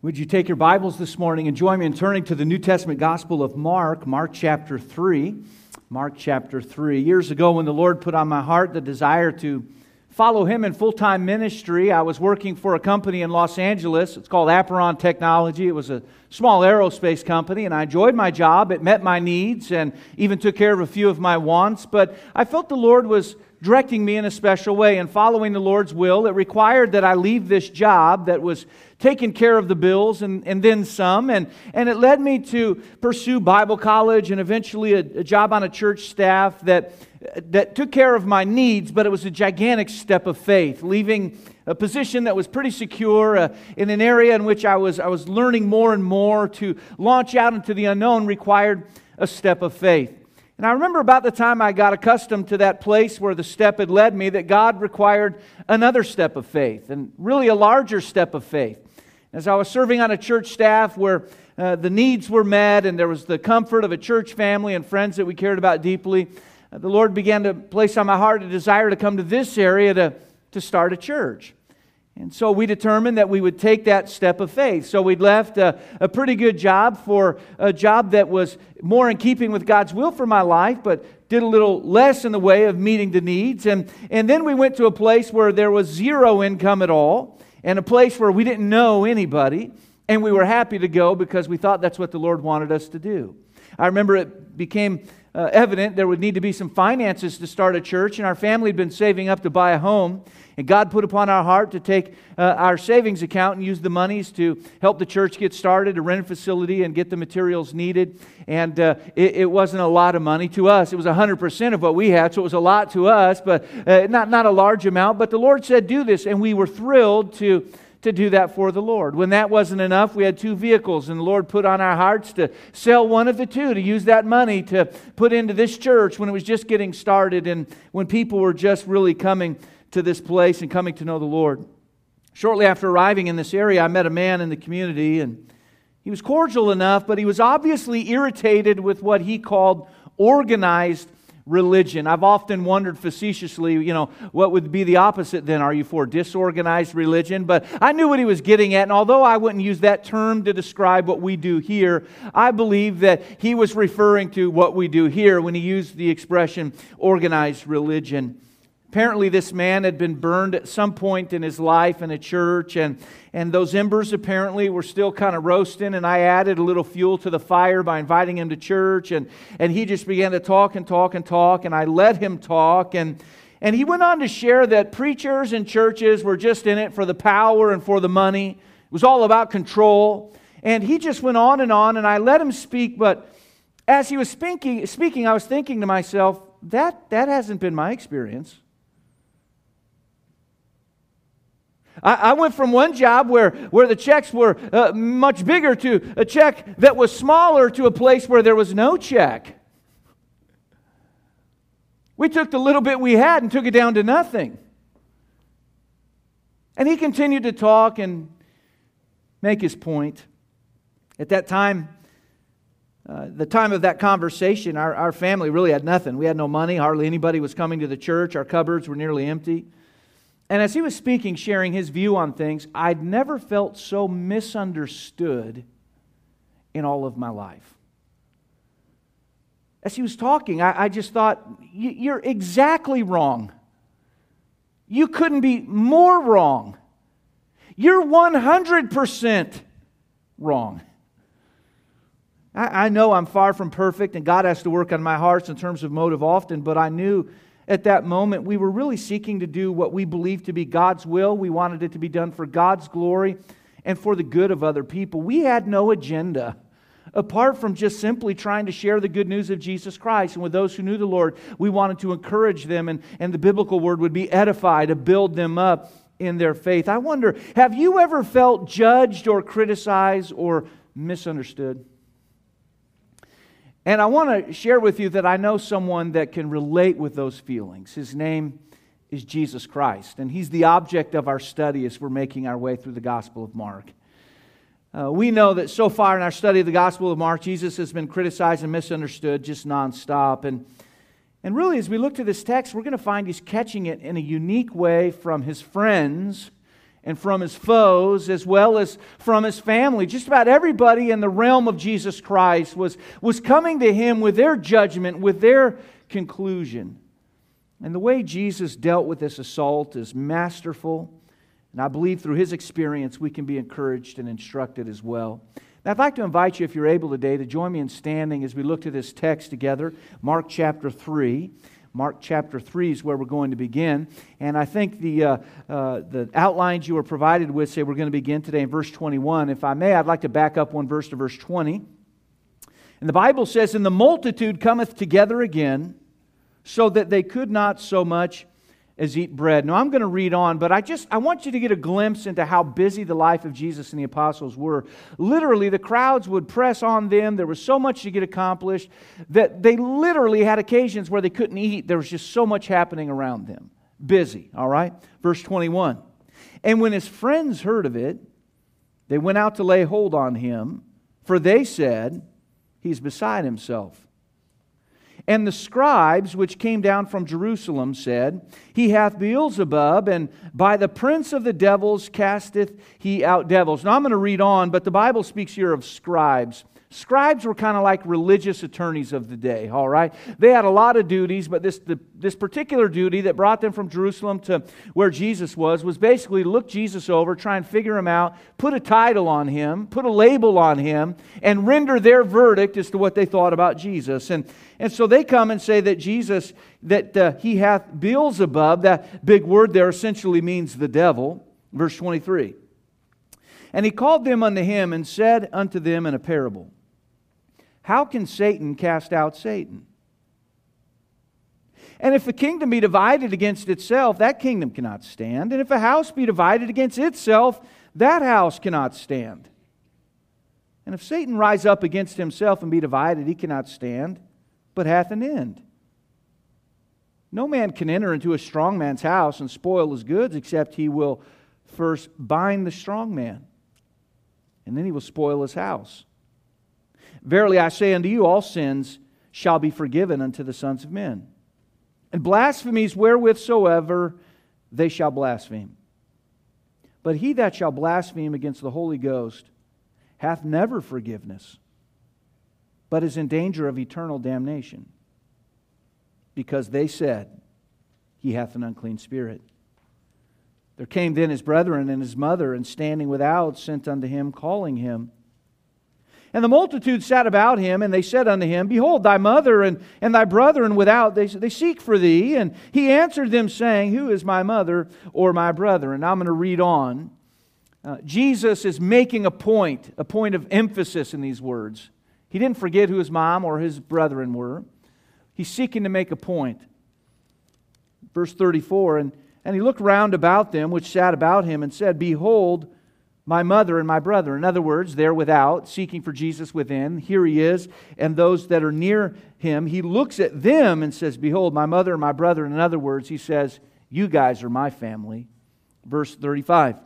Would you take your Bibles this morning and join me in turning to the New Testament Gospel of Mark, Mark chapter 3. Mark chapter 3. Years ago, when the Lord put on my heart the desire to follow Him in full time ministry, I was working for a company in Los Angeles. It's called Aperon Technology. It was a small aerospace company, and I enjoyed my job. It met my needs and even took care of a few of my wants, but I felt the Lord was directing me in a special way and following the Lord's will. It required that I leave this job that was taking care of the bills and, and then some. And, and it led me to pursue Bible college and eventually a, a job on a church staff that, that took care of my needs, but it was a gigantic step of faith, leaving a position that was pretty secure uh, in an area in which I was, I was learning more and more to launch out into the unknown required a step of faith. And I remember about the time I got accustomed to that place where the step had led me that God required another step of faith, and really a larger step of faith. As I was serving on a church staff where uh, the needs were met and there was the comfort of a church family and friends that we cared about deeply, uh, the Lord began to place on my heart a desire to come to this area to, to start a church. And so we determined that we would take that step of faith. So we'd left a, a, pretty good job for a job that was more in keeping with God's will for my life, but did a little less in the way of meeting the needs. And, and then we went to a place where there was zero income at all and a place where we didn't know anybody, and we were happy to go because we thought that's what the Lord wanted us to do. I remember it became uh, evident there would need to be some finances to start a church, and our family had been saving up to buy a home. And God put upon our heart to take uh, our savings account and use the monies to help the church get started, to rent a facility, and get the materials needed. And uh, it, it, wasn't a lot of money to us. It was 100% of what we had, so it was a lot to us, but uh, not, not a large amount. But the Lord said, Do this. And we were thrilled to to do that for the Lord. When that wasn't enough, we had two vehicles, and the Lord put on our hearts to sell one of the two, to use that money to put into this church when it was just getting started and when people were just really coming to this place and coming to know the Lord. Shortly after arriving in this area, I met a man in the community, and he was cordial enough, but he was obviously irritated with what he called organized religion. I've often wondered facetiously, you know, what would be the opposite then? Are you for disorganized religion? But I knew what he was getting at, and although I wouldn't use that term to describe what we do here, I believe that he was referring to what we do here when he used the expression organized religion. Apparently, this man had been burned at some point in his life in a church, and, and those embers apparently were still kind of roasting. And I added a little fuel to the fire by inviting him to church. And, and he just began to talk and talk and talk, and I let him talk. And, and he went on to share that preachers and churches were just in it for the power and for the money, it was all about control. And he just went on and on, and I let him speak. But as he was speaking, speaking I was thinking to myself, that, that hasn't been my experience. I, I went from one job where, where the checks were uh, much bigger to a check that was smaller to a place where there was no check. We took the little bit we had and took it down to nothing. And he continued to talk and make his point. At that time, uh, the time of that conversation, our, our family really had nothing. We had no money. Hardly anybody was coming to the church. Our cupboards were nearly empty. And as he was speaking, sharing his view on things, I'd never felt so misunderstood in all of my life. As he was talking, I, I just thought, You're exactly wrong. You couldn't be more wrong. You're 100% wrong. I, I know I'm far from perfect, and God has to work on my hearts in terms of motive often, but I knew at that moment, we were really seeking to do what we believed to be God's will. We wanted it to be done for God's glory and for the good of other people. We had no agenda apart from just simply trying to share the good news of Jesus Christ. And with those who knew the Lord, we wanted to encourage them, and, and the biblical word would be edify, to build them up in their faith. I wonder have you ever felt judged or criticized or misunderstood? And I want to share with you that I know someone that can relate with those feelings. His name is Jesus Christ, and he's the object of our study as we're making our way through the Gospel of Mark. Uh, we know that so far in our study of the Gospel of Mark, Jesus has been criticized and misunderstood just nonstop. And, and really, as we look to this text, we're going to find he's catching it in a unique way from his friends and from his foes as well as from his family. Just about everybody in the realm of Jesus Christ was, was coming to him with their judgment, with their conclusion. And the way Jesus dealt with this assault is masterful. And I believe through his experience, we can be encouraged and instructed as well. Now, I'd like to invite you, if you're able today, to join me in standing as we look to this text together, Mark chapter 3. Mark chapter 3 is where we're going to begin. And I think the, uh, uh, the outlines you were provided with say we're going to begin today in verse 21. If I may, I'd like to back up one verse to verse 20. And the Bible says, And the multitude cometh together again, so that they could not so much as eat bread. Now I'm going to read on, but I just I want you to get a glimpse into how busy the life of Jesus and the apostles were. Literally, the crowds would press on them. There was so much to get accomplished that they literally had occasions where they couldn't eat. There was just so much happening around them. Busy, all right? Verse 21. And when his friends heard of it, they went out to lay hold on him, for they said, He's beside himself. And the scribes which came down from Jerusalem said, He hath Beelzebub, and by the prince of the devils casteth he out devils. Now I'm going to read on, but the Bible speaks here of scribes. Scribes were kind of like religious attorneys of the day, all right? They had a lot of duties, but this, the, this particular duty that brought them from Jerusalem to where Jesus was was basically look Jesus over, try and figure him out, put a title on him, put a label on him, and render their verdict as to what they thought about Jesus. And, and so they come and say that Jesus, that uh, he hath Beelzebub, that big word there essentially means the devil. Verse 23. And he called them unto him and said unto them in a parable. How can Satan cast out Satan? And if the kingdom be divided against itself, that kingdom cannot stand. And if a house be divided against itself, that house cannot stand. And if Satan rise up against himself and be divided, he cannot stand, but hath an end. No man can enter into a strong man's house and spoil his goods except he will first bind the strong man, and then he will spoil his house. Verily I say unto you, all sins shall be forgiven unto the sons of men. And blasphemies wherewith soever they shall blaspheme. But he that shall blaspheme against the Holy Ghost hath never forgiveness, but is in danger of eternal damnation, because they said, He hath an unclean spirit. There came then his brethren and his mother, and standing without, sent unto him, calling him. And the multitude sat about him, and they said unto him, Behold, thy mother and, and thy brethren without, they, they seek for thee. And he answered them, saying, Who is my mother or my brother? And I'm going to read on. Uh, Jesus is making a point, a point of emphasis in these words. He didn't forget who his mom or his brethren were. He's seeking to make a point. Verse 34 And, and he looked round about them which sat about him and said, Behold, my mother and my brother. In other words, they're without, seeking for Jesus within. Here he is, and those that are near him. He looks at them and says, Behold, my mother and my brother. In other words, he says, You guys are my family. Verse 35.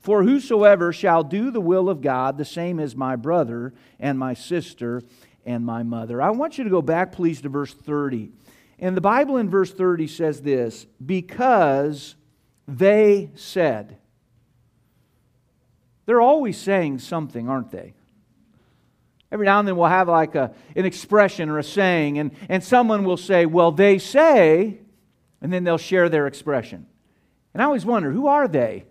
For whosoever shall do the will of God, the same is my brother and my sister and my mother. I want you to go back, please, to verse 30. And the Bible in verse 30 says this because they said. They're always saying something, aren't they? Every now and then we'll have like a, an expression or a saying, and, and someone will say, Well, they say, and then they'll share their expression. And I always wonder, who are they?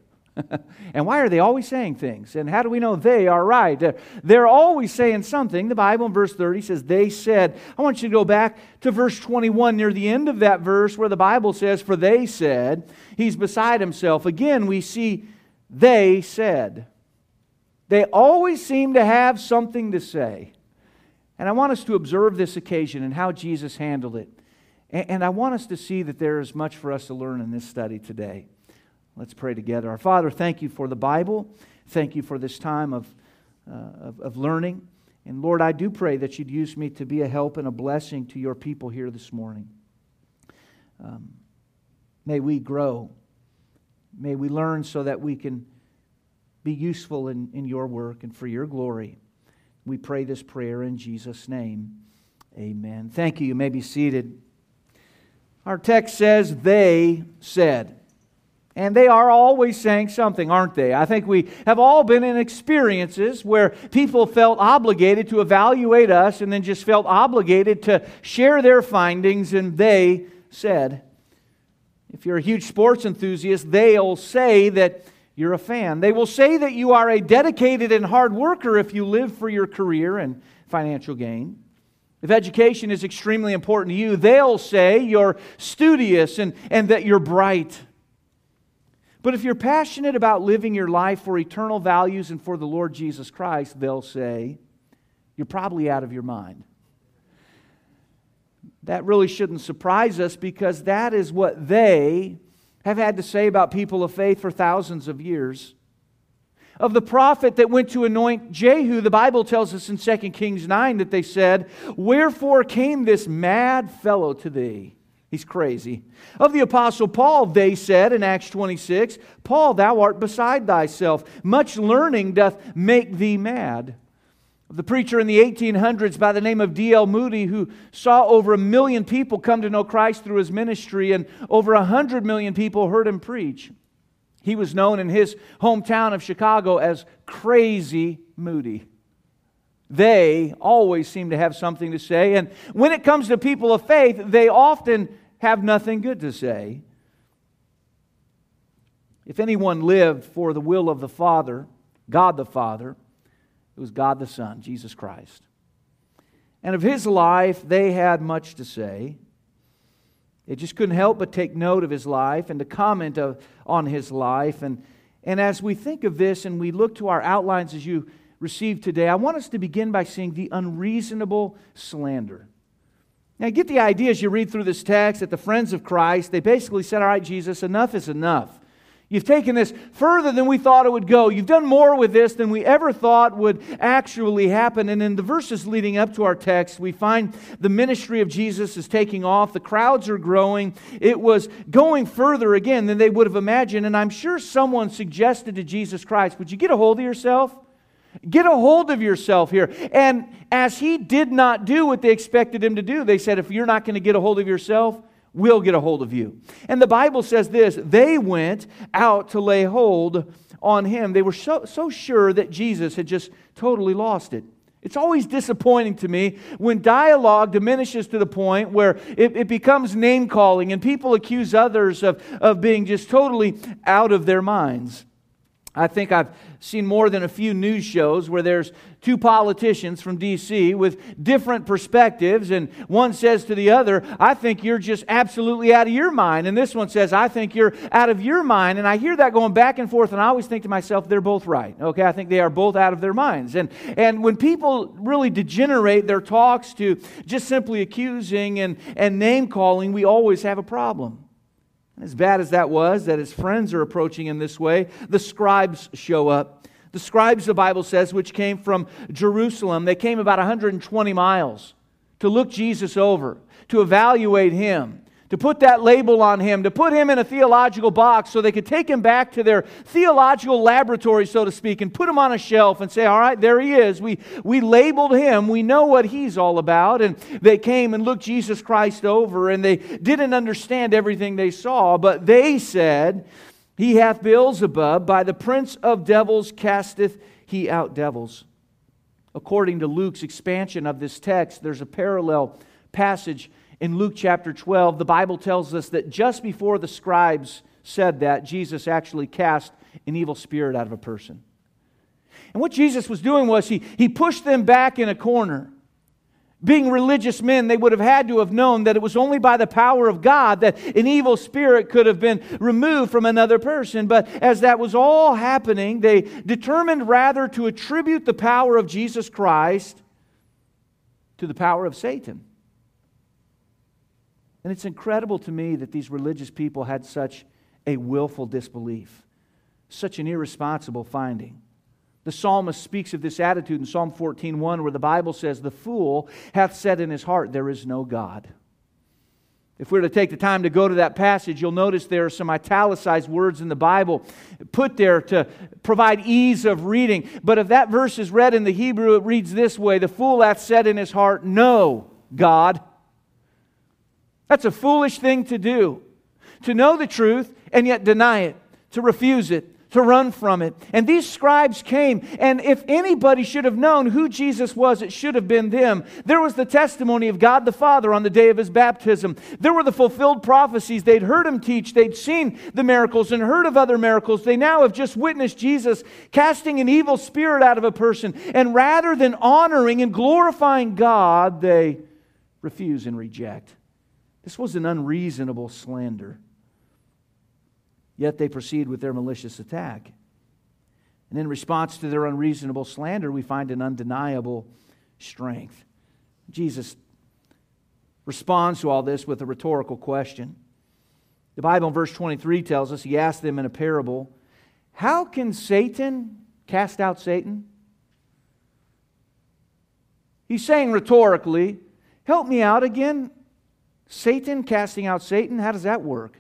and why are they always saying things? And how do we know they are right? They're, always saying something. The Bible in verse 30 says, They said. I want you to go back to verse 21 near the end of that verse where the Bible says, For they said, He's beside himself. Again, we see they said. They always seem to have something to say. And I want us to observe this occasion and how Jesus handled it. And I want us to see that there is much for us to learn in this study today. Let's pray together. Our Father, thank you for the Bible. Thank you for this time of, uh, of, of, learning. And Lord, I do pray that you'd use me to be a help and a blessing to your people here this morning. Um, may we grow. May we learn so that we can be useful in, in your work and for your glory. We pray this prayer in Jesus' name. Amen. Thank you. You may be seated. Our text says, They said. And they are always saying something, aren't they? I think we have all been in experiences where people felt obligated to evaluate us and then just felt obligated to share their findings, and they said, if you're a huge sports enthusiast, they'll say that you're a fan. They will say that you are a dedicated and hard worker if you live for your career and financial gain. If education is extremely important to you, they'll say you're studious and, and that you're bright. But if you're passionate about living your life for eternal values and for the Lord Jesus Christ, they'll say, you're probably out of your mind. That really shouldn't surprise us because that is what they have had to say about people of faith for thousands of years. Of the prophet that went to anoint Jehu, the Bible tells us in 2 Kings 9 that they said, Wherefore came this mad fellow to thee? He's crazy. Of the apostle Paul, they said in Acts 26, Paul, thou art beside thyself. Much learning doth make thee mad. The preacher in the 1800s by the name of D.L. Moody, who saw over a million people come to know Christ through his ministry, and over a hundred million people heard him preach. He was known in his hometown of Chicago as Crazy Moody. They always seem to have something to say. And when it comes to people of faith, they often have nothing good to say. If anyone lived for the will of the Father, God the Father, it was God the Son, Jesus Christ. And of his life, they had much to say. They just couldn't help but take note of his life and to comment of, on his life. And, and as we think of this and we look to our outlines as you received today, I want us to begin by seeing the unreasonable slander. Now, get the idea as you read through this text that the friends of Christ, they basically said, All right, Jesus, enough is enough. You've taken this further than we thought it would go. You've done more with this than we ever thought would actually happen. And in the verses leading up to our text, we find the ministry of Jesus is taking off. The crowds are growing. It was going further again than they would have imagined. And I'm sure someone suggested to Jesus Christ, Would you get a hold of yourself? Get a hold of yourself here. And as he did not do what they expected him to do, they said, If you're not going to get a hold of yourself, we'll get a hold of you. And the Bible says this they went out to lay hold on him. They were so, so sure that Jesus had just totally lost it. It's always disappointing to me when dialogue diminishes to the point where it, it becomes name calling and people accuse others of, of being just totally out of their minds. I think I've seen more than a few news shows where there's two politicians from D.C. with different perspectives, and one says to the other, I think you're just absolutely out of your mind. And this one says, I think you're out of your mind. And I hear that going back and forth, and I always think to myself, they're both right. Okay, I think they are both out of their minds. And, and when people really degenerate their talks to just simply accusing and, and name calling, we always have a problem. As bad as that was, that his friends are approaching him this way, the scribes show up. The scribes, the Bible says, which came from Jerusalem, they came about 120 miles to look Jesus over, to evaluate him to put that label on him, to put him in a theological box so they could take him back to their theological laboratory, so to speak, and put him on a shelf and say, All right, there he is. We, we labeled him. We know what he's all about. And they came and looked Jesus Christ over, and they didn't understand everything they saw, but they said, He hath Beelzebub, by the prince of devils casteth he out devils. According to Luke's expansion of this text, there's a parallel passage in Luke chapter 12, the Bible tells us that just before the scribes said that, Jesus actually cast an evil spirit out of a person. And what Jesus was doing was he, he pushed them back in a corner. Being religious men, they would have had to have known that it was only by the power of God that an evil spirit could have been removed from another person. But as that was all happening, they determined rather to attribute the power of Jesus Christ to the power of Satan. And it's incredible to me that these religious people had such a willful disbelief, such an irresponsible finding. The psalmist speaks of this attitude in Psalm 14:1 where the Bible says the fool hath said in his heart there is no God. If we were to take the time to go to that passage, you'll notice there are some italicized words in the Bible put there to provide ease of reading. But if that verse is read in the Hebrew, it reads this way The fool hath said in his heart, No, God. That's a foolish thing to do. To know the truth and yet deny it. to refuse it to run from it. And these scribes came, and if anybody should have known who Jesus was, it should have been them. There was the testimony of God the Father on the day of his baptism. There were the fulfilled prophecies. They'd heard him teach, they'd seen the miracles and heard of other miracles. They now have just witnessed Jesus casting an evil spirit out of a person. And rather than honoring and glorifying God, they refuse and reject. This was an unreasonable slander. Yet they proceed with their malicious attack. And in response to their unreasonable slander, we find an undeniable strength. Jesus responds to all this with a rhetorical question. The Bible in verse 23 tells us he asked them in a parable, How can Satan cast out Satan? He's saying rhetorically, Help me out again. Satan casting out Satan, how does that work?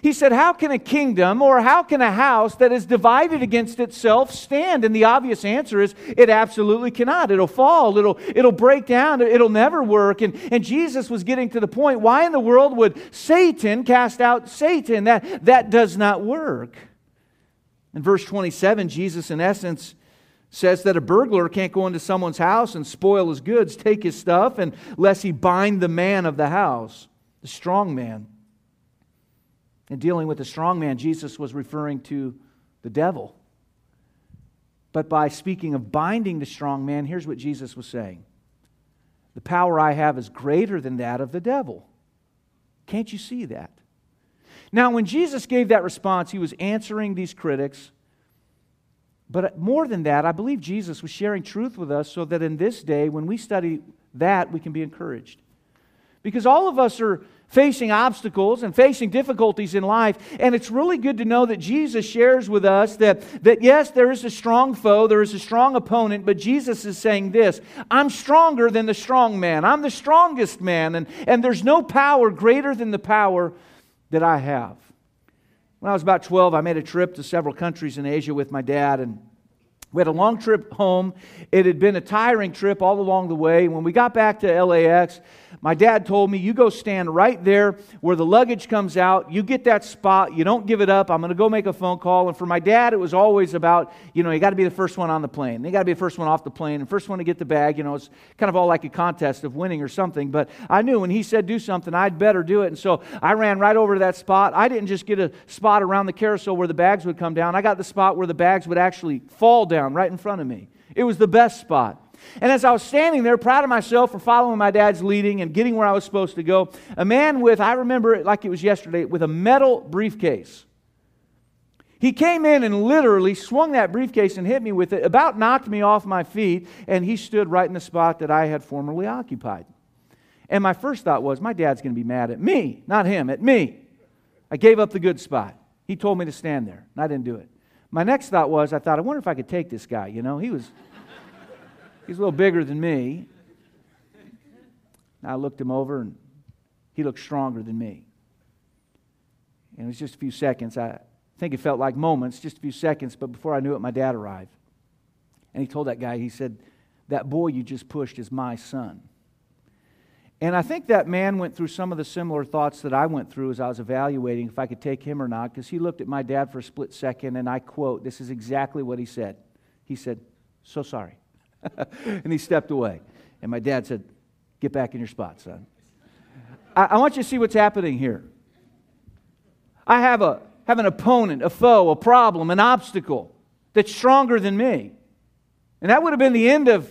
He said, How can a kingdom or how can a house that is divided against itself stand? And the obvious answer is it absolutely cannot. It'll fall, it'll, it'll break down, it'll never work. And, and Jesus was getting to the point why in the world would Satan cast out Satan? That, that does not work. In verse 27, Jesus, in essence, says that a burglar can't go into someone's house and spoil his goods, take his stuff, unless he bind the man of the house, the strong man. In dealing with the strong man, Jesus was referring to the devil. But by speaking of binding the strong man, here's what Jesus was saying The power I have is greater than that of the devil. Can't you see that? Now, when Jesus gave that response, he was answering these critics. But more than that, I believe Jesus was sharing truth with us so that in this day, when we study that, we can be encouraged. Because all of us are facing obstacles and facing difficulties in life. And it's really good to know that Jesus shares with us that, that yes, there is a strong foe, there is a strong opponent, but Jesus is saying this I'm stronger than the strong man. I'm the strongest man, and, and there's no power greater than the power that I have. When I was about 12, I made a trip to several countries in Asia with my dad, and we had a long trip home. It had been a tiring trip all along the way. When we got back to LAX, my dad told me, You go stand right there where the luggage comes out. You get that spot. You don't give it up. I'm going to go make a phone call. And for my dad, it was always about, you know, you got to be the first one on the plane. You got to be the first one off the plane and first one to get the bag. You know, it's kind of all like a contest of winning or something. But I knew when he said do something, I'd better do it. And so I ran right over to that spot. I didn't just get a spot around the carousel where the bags would come down, I got the spot where the bags would actually fall down right in front of me. It was the best spot. And as I was standing there, proud of myself for following my dad's leading and getting where I was supposed to go, a man with, I remember it like it was yesterday, with a metal briefcase. He came in and literally swung that briefcase and hit me with it, about knocked me off my feet, and he stood right in the spot that I had formerly occupied. And my first thought was, my dad's going to be mad at me, not him, at me. I gave up the good spot. He told me to stand there, and I didn't do it. My next thought was, I thought, I wonder if I could take this guy. You know, he was. He's a little bigger than me. I looked him over, and he looked stronger than me. And it was just a few seconds. I think it felt like moments, just a few seconds, but before I knew it, my dad arrived. And he told that guy, he said, That boy you just pushed is my son. And I think that man went through some of the similar thoughts that I went through as I was evaluating if I could take him or not, because he looked at my dad for a split second, and I quote, this is exactly what he said. He said, So sorry. and he stepped away. And my dad said, Get back in your spot, son. I, I want you to see what's happening here. I have, a, have an opponent, a foe, a problem, an obstacle that's stronger than me. And that would have been the end of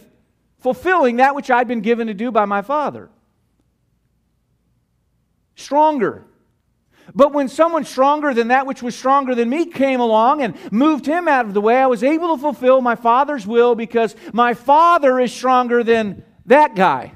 fulfilling that which I'd been given to do by my father. Stronger. But when someone stronger than that which was stronger than me came along and moved him out of the way, I was able to fulfill my Father's will because my Father is stronger than that guy.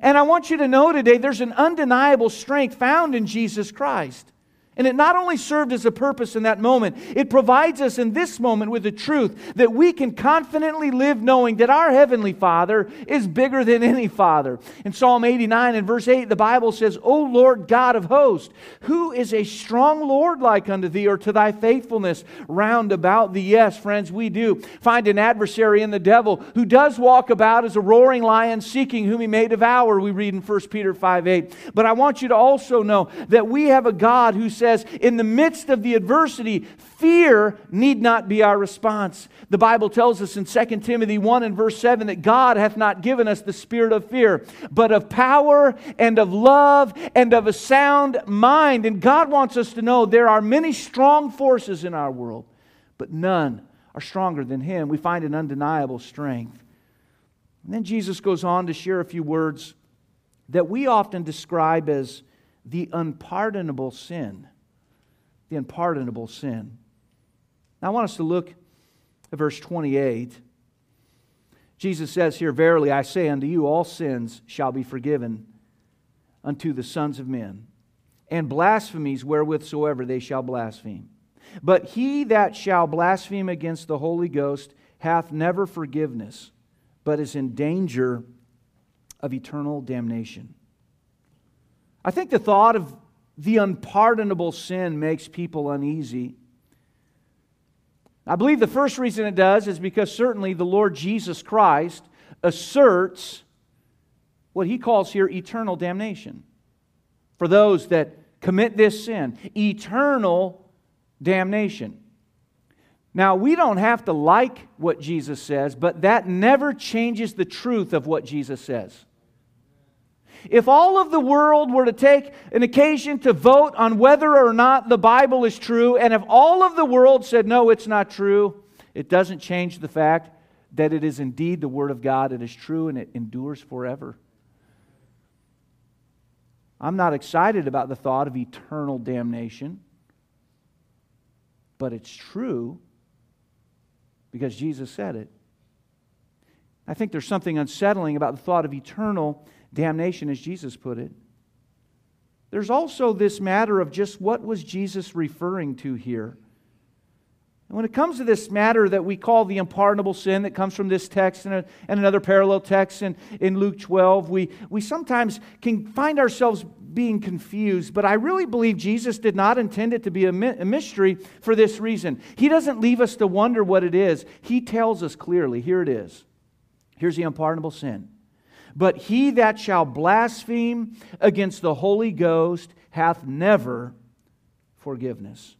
And I want you to know today there's an undeniable strength found in Jesus Christ. And it not only served as a purpose in that moment, it provides us in this moment with the truth that we can confidently live knowing that our Heavenly Father is bigger than any Father. In Psalm 89 and verse 8, the Bible says, O Lord God of hosts, who is a strong Lord like unto thee, or to thy faithfulness round about thee? Yes, friends, we do find an adversary in the devil who does walk about as a roaring lion seeking whom he may devour, we read in 1 Peter 5 8. But I want you to also know that we have a God who says, says, in the midst of the adversity, fear need not be our response. The Bible tells us in 2 Timothy 1 and verse 7 that God hath not given us the spirit of fear, but of power and of love and of a sound mind. And God wants us to know there are many strong forces in our world, but none are stronger than Him. We find an undeniable strength. And then Jesus goes on to share a few words that we often describe as the unpardonable sin. The unpardonable sin. Now, I want us to look at verse 28. Jesus says here, Verily I say unto you, all sins shall be forgiven unto the sons of men, and blasphemies wherewithsoever they shall blaspheme. But he that shall blaspheme against the Holy Ghost hath never forgiveness, but is in danger of eternal damnation. I think the thought of the unpardonable sin makes people uneasy. I believe the first reason it does is because certainly the Lord Jesus Christ asserts what he calls here eternal damnation for those that commit this sin. Eternal damnation. Now, we don't have to like what Jesus says, but that never changes the truth of what Jesus says. If all of the world were to take an occasion to vote on whether or not the Bible is true, and if all of the world said, no, it's not true, it doesn't change the fact that it is indeed the Word of God. It is true and it endures forever. I'm not excited about the thought of eternal damnation, but it's true because Jesus said it. I think there's something unsettling about the thought of eternal damnation, as Jesus put it. There's also this matter of just what was Jesus referring to here. And when it comes to this matter that we call the unpardonable sin that comes from this text and, a, and another parallel text in, in Luke 12, we, we sometimes can find ourselves being confused. But I really believe Jesus did not intend it to be a, mi- a mystery for this reason. He doesn't leave us to wonder what it is, He tells us clearly here it is. Here's the unpardonable sin but he that shall blaspheme against the Holy Ghost hath never forgiveness.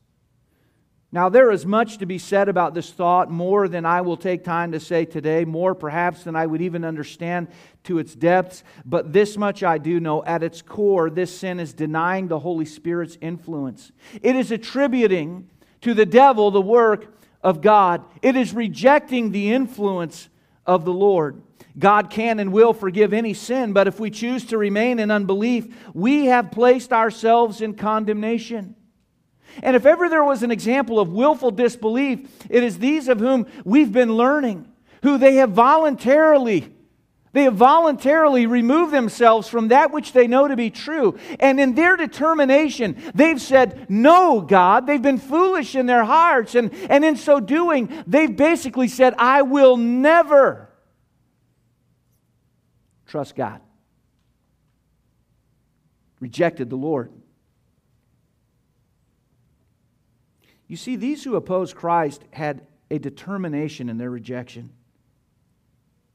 Now, there is much to be said about this thought, more than I will take time to say today, more perhaps than I would even understand to its depths. But this much I do know at its core, this sin is denying the Holy Spirit's influence. It is attributing to the devil the work of God, it is rejecting the influence of the Lord. God can and will forgive any sin, but if we choose to remain in unbelief, we have placed ourselves in condemnation. And if ever there was an example of willful disbelief, it is these of whom we've been learning, who they have voluntarily they have voluntarily removed themselves from that which they know to be true. And in their determination, they've said, No, God. They've been foolish in their hearts. And, and in so doing, they've basically said, I will never trust God. Rejected the Lord. You see, these who opposed Christ had a determination in their rejection.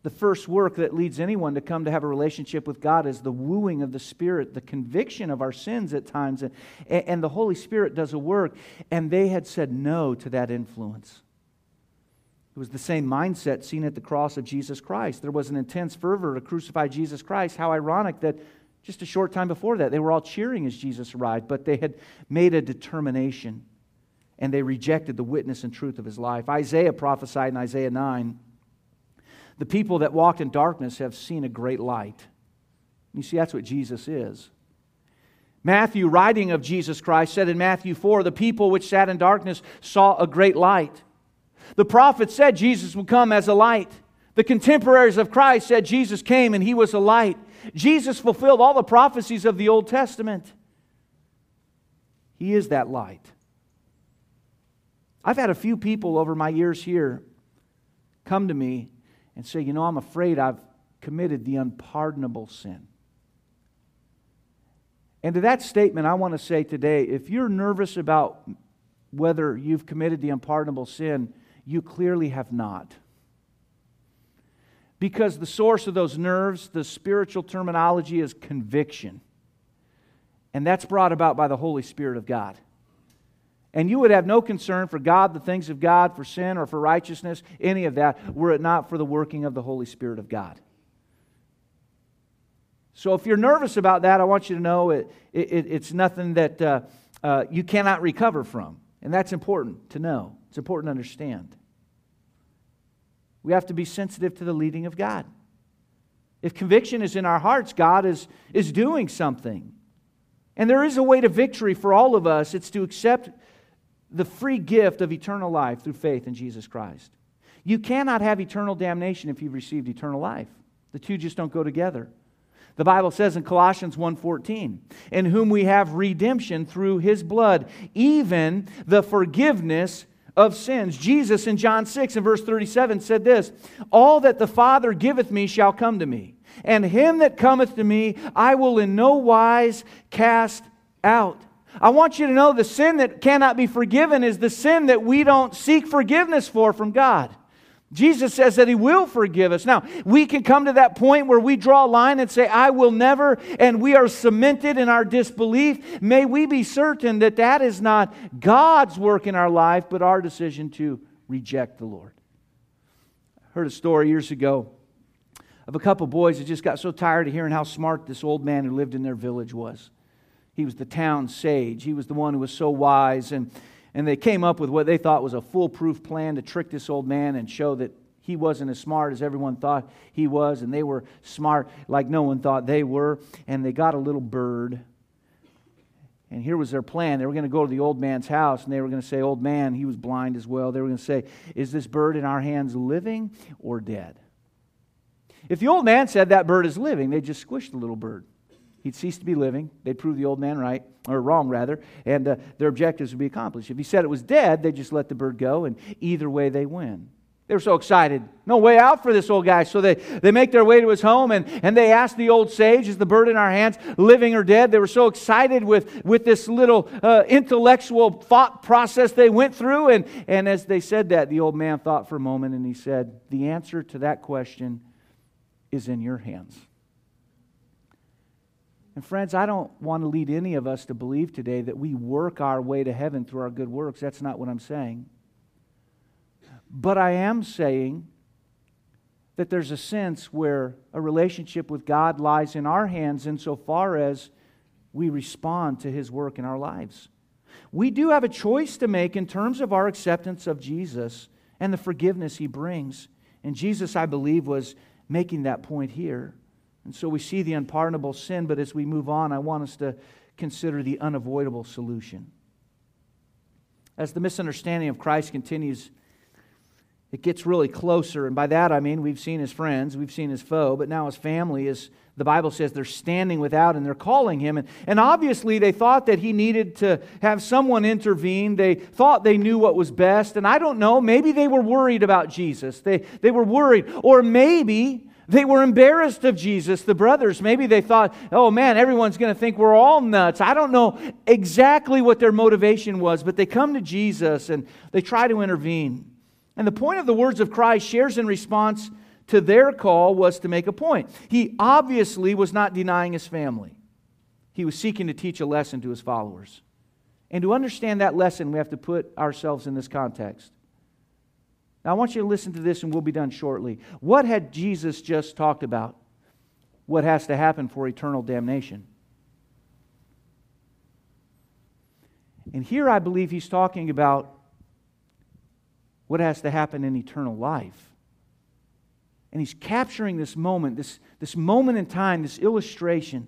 The first work that leads anyone to come to have a relationship with God is the wooing of the Spirit, the conviction of our sins at times. And, and the Holy Spirit does a work. And they had said no to that influence. Was the same mindset seen at the cross of Jesus Christ. There was an intense fervor to crucify Jesus Christ. How ironic that just a short time before that, they were all cheering as Jesus arrived, but they had made a determination and they rejected the witness and truth of his life. Isaiah prophesied in Isaiah 9 the people that walked in darkness have seen a great light. You see, that's what Jesus is. Matthew, writing of Jesus Christ, said in Matthew 4 the people which sat in darkness saw a great light. The prophet said Jesus would come as a light. The contemporaries of Christ said Jesus came and he was a light. Jesus fulfilled all the prophecies of the Old Testament. He is that light. I've had a few people over my years here come to me and say, You know, I'm afraid I've committed the unpardonable sin. And to that statement, I want to say today if you're nervous about whether you've committed the unpardonable sin, you clearly have not. Because the source of those nerves, the spiritual terminology is conviction. And that's brought about by the Holy Spirit of God. And you would have no concern for God, the things of God, for sin, or for righteousness, any of that, were it not for the working of the Holy Spirit of God. So if you're nervous about that, I want you to know it, it, it's nothing that uh, uh, you cannot recover from. And that's important to know, it's important to understand. We have to be sensitive to the leading of God. If conviction is in our hearts, God is, is doing something. And there is a way to victory for all of us. It's to accept the free gift of eternal life through faith in Jesus Christ. You cannot have eternal damnation if you've received eternal life. The two just don't go together. The Bible says in Colossians 1:14, "In whom we have redemption through his blood, even the forgiveness of sins." Jesus in John 6 and verse 37 said this, "All that the Father giveth me shall come to me, and him that cometh to me I will in no wise cast out." I want you to know the sin that cannot be forgiven is the sin that we don't seek forgiveness for from God. Jesus says that He will forgive us. Now, we can come to that point where we draw a line and say, I will never, and we are cemented in our disbelief. May we be certain that that is not God's work in our life, but our decision to reject the Lord. I heard a story years ago of a couple boys that just got so tired of hearing how smart this old man who lived in their village was. He was the town sage. He was the one who was so wise. And, and they came up with what they thought was a foolproof plan to trick this old man and show that he wasn't as smart as everyone thought he was. And they were smart like no one thought they were. And they got a little bird. And here was their plan. They were going to go to the old man's house and they were going to say, Old man, he was blind as well. They were going to say, Is this bird in our hands living or dead? If the old man said that bird is living, they just squished the little bird. He'd cease to be living. They'd prove the old man right, or wrong rather, and uh, their objectives would be accomplished. If he said it was dead, they'd just let the bird go, and either way they win. They were so excited. No way out for this old guy. So they, they make their way to his home and, and they ask the old sage, Is the bird in our hands living or dead? They were so excited with, with this little uh, intellectual thought process they went through. And, and as they said that, the old man thought for a moment and he said, The answer to that question is in your hands. And friends, I don't want to lead any of us to believe today that we work our way to heaven through our good works. That's not what I'm saying. But I am saying that there's a sense where a relationship with God lies in our hands insofar as we respond to his work in our lives. We do have a choice to make in terms of our acceptance of Jesus and the forgiveness he brings. And Jesus, I believe, was making that point here. And so we see the unpardonable sin, but as we move on, I want us to consider the unavoidable solution. As the misunderstanding of Christ continues, it gets really closer. And by that I mean we've seen his friends, we've seen his foe, but now his family is, the Bible says, they're standing without and they're calling him. And, and obviously they thought that he needed to have someone intervene. They thought they knew what was best. And I don't know, maybe they were worried about Jesus. They, they were worried. Or maybe they were embarrassed of Jesus, the brothers. Maybe they thought, oh man, everyone's going to think we're all nuts. I don't know exactly what their motivation was, but they come to Jesus and they try to intervene. And the point of the words of Christ shares in response to their call was to make a point. He obviously was not denying his family, he was seeking to teach a lesson to his followers. And to understand that lesson, we have to put ourselves in this context. Now, I want you to listen to this, and we'll be done shortly. What had Jesus just talked about? What has to happen for eternal damnation? And here I believe he's talking about what has to happen in eternal life. And he's capturing this moment, this, this moment in time, this illustration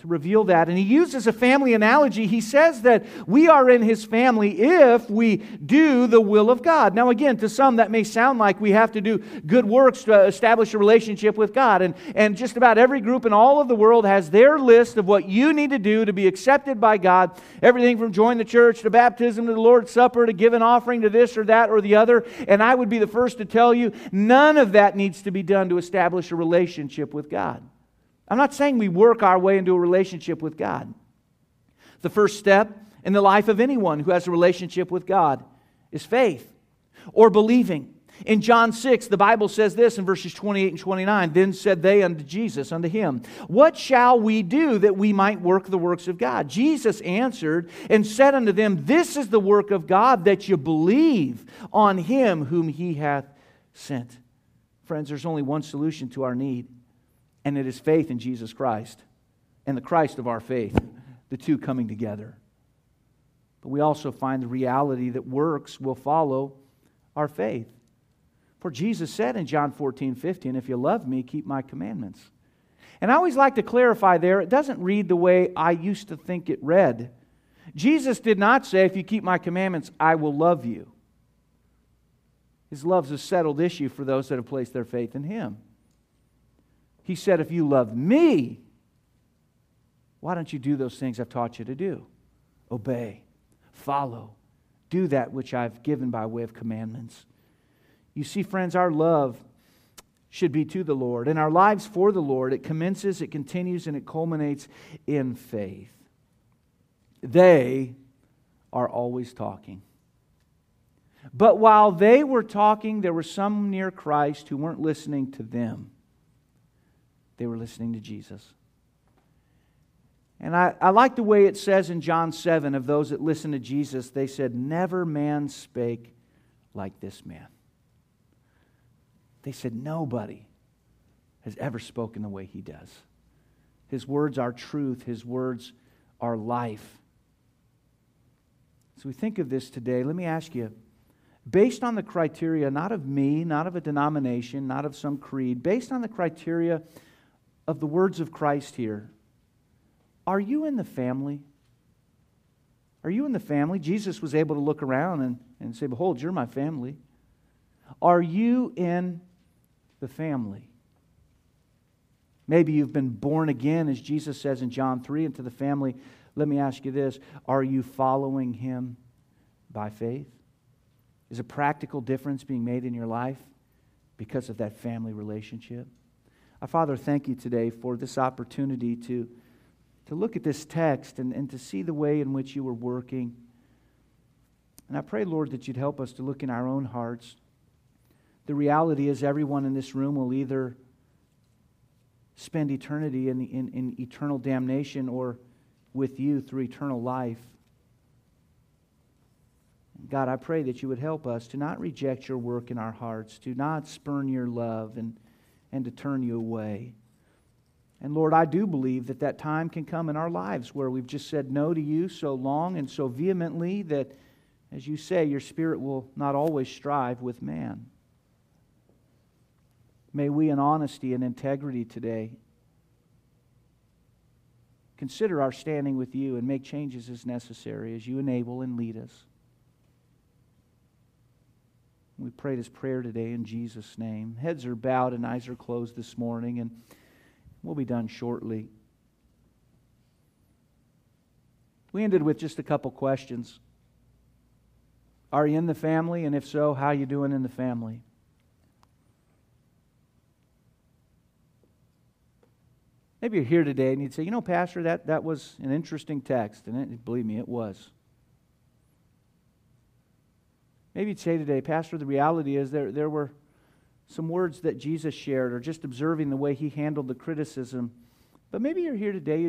to reveal that. And he uses a family analogy. He says that we are in his family if we do the will of God. Now, again, to some, that may sound like we have to do good works to establish a relationship with God. And, and just about every group in all of the world has their list of what you need to do to be accepted by God. Everything from join the church to baptism to the Lord's Supper to give an offering to this or that or the other. And I would be the first to tell you, none of that needs to be done to establish a relationship with God. I'm not saying we work our way into a relationship with God. The first step in the life of anyone who has a relationship with God is faith or believing. In John 6, the Bible says this in verses 28 and 29 Then said they unto Jesus, unto him, What shall we do that we might work the works of God? Jesus answered and said unto them, This is the work of God, that you believe on him whom he hath sent. Friends, there's only one solution to our need, and it is faith in Jesus Christ and the Christ of our faith, the two coming together. But we also find the reality that works will follow our faith. For Jesus said in John 14, 15, If you love me, keep my commandments. And I always like to clarify there, it doesn't read the way I used to think it read. Jesus did not say, If you keep my commandments, I will love you. His love's a settled issue for those that have placed their faith in Him. He said, If you love me, why don't you do those things I've taught you to do? Obey, follow, do that which I've given by way of commandments. You see, friends, our love should be to the Lord, and our lives for the Lord. It commences, it continues, and it culminates in faith. They are always talking. But while they were talking, there were some near Christ who weren't listening to them. They were listening to Jesus. And I, I like the way it says in John 7 of those that listened to Jesus, they said, Never man spake like this man. They said, Nobody has ever spoken the way he does. His words are truth, his words are life. So we think of this today, let me ask you based on the criteria, not of me, not of a denomination, not of some creed, based on the criteria of the words of Christ here, are you in the family? Are you in the family? Jesus was able to look around and, and say, Behold, you're my family. Are you in the family. Maybe you've been born again, as Jesus says in John 3, into the family. Let me ask you this Are you following him by faith? Is a practical difference being made in your life because of that family relationship? Our Father, thank you today for this opportunity to, to look at this text and, and to see the way in which you were working. And I pray, Lord, that you'd help us to look in our own hearts the reality is, everyone in this room will either spend eternity in, in, in eternal damnation or with you through eternal life. God, I pray that you would help us to not reject your work in our hearts, to not spurn your love and, and to turn you away. And Lord, I do believe that that time can come in our lives where we've just said no to you so long and so vehemently that, as you say, your spirit will not always strive with man. May we, in honesty and integrity today, consider our standing with you and make changes as necessary as you enable and lead us. We pray this prayer today in Jesus' name. Heads are bowed and eyes are closed this morning, and we'll be done shortly. We ended with just a couple questions. Are you in the family? And if so, how are you doing in the family? Maybe you're here today and you'd say, you know, Pastor, that, that was an interesting text. And it, believe me, it was. Maybe you'd say today, Pastor, the reality is there, there were some words that Jesus shared, or just observing the way he handled the criticism. But maybe you're here today.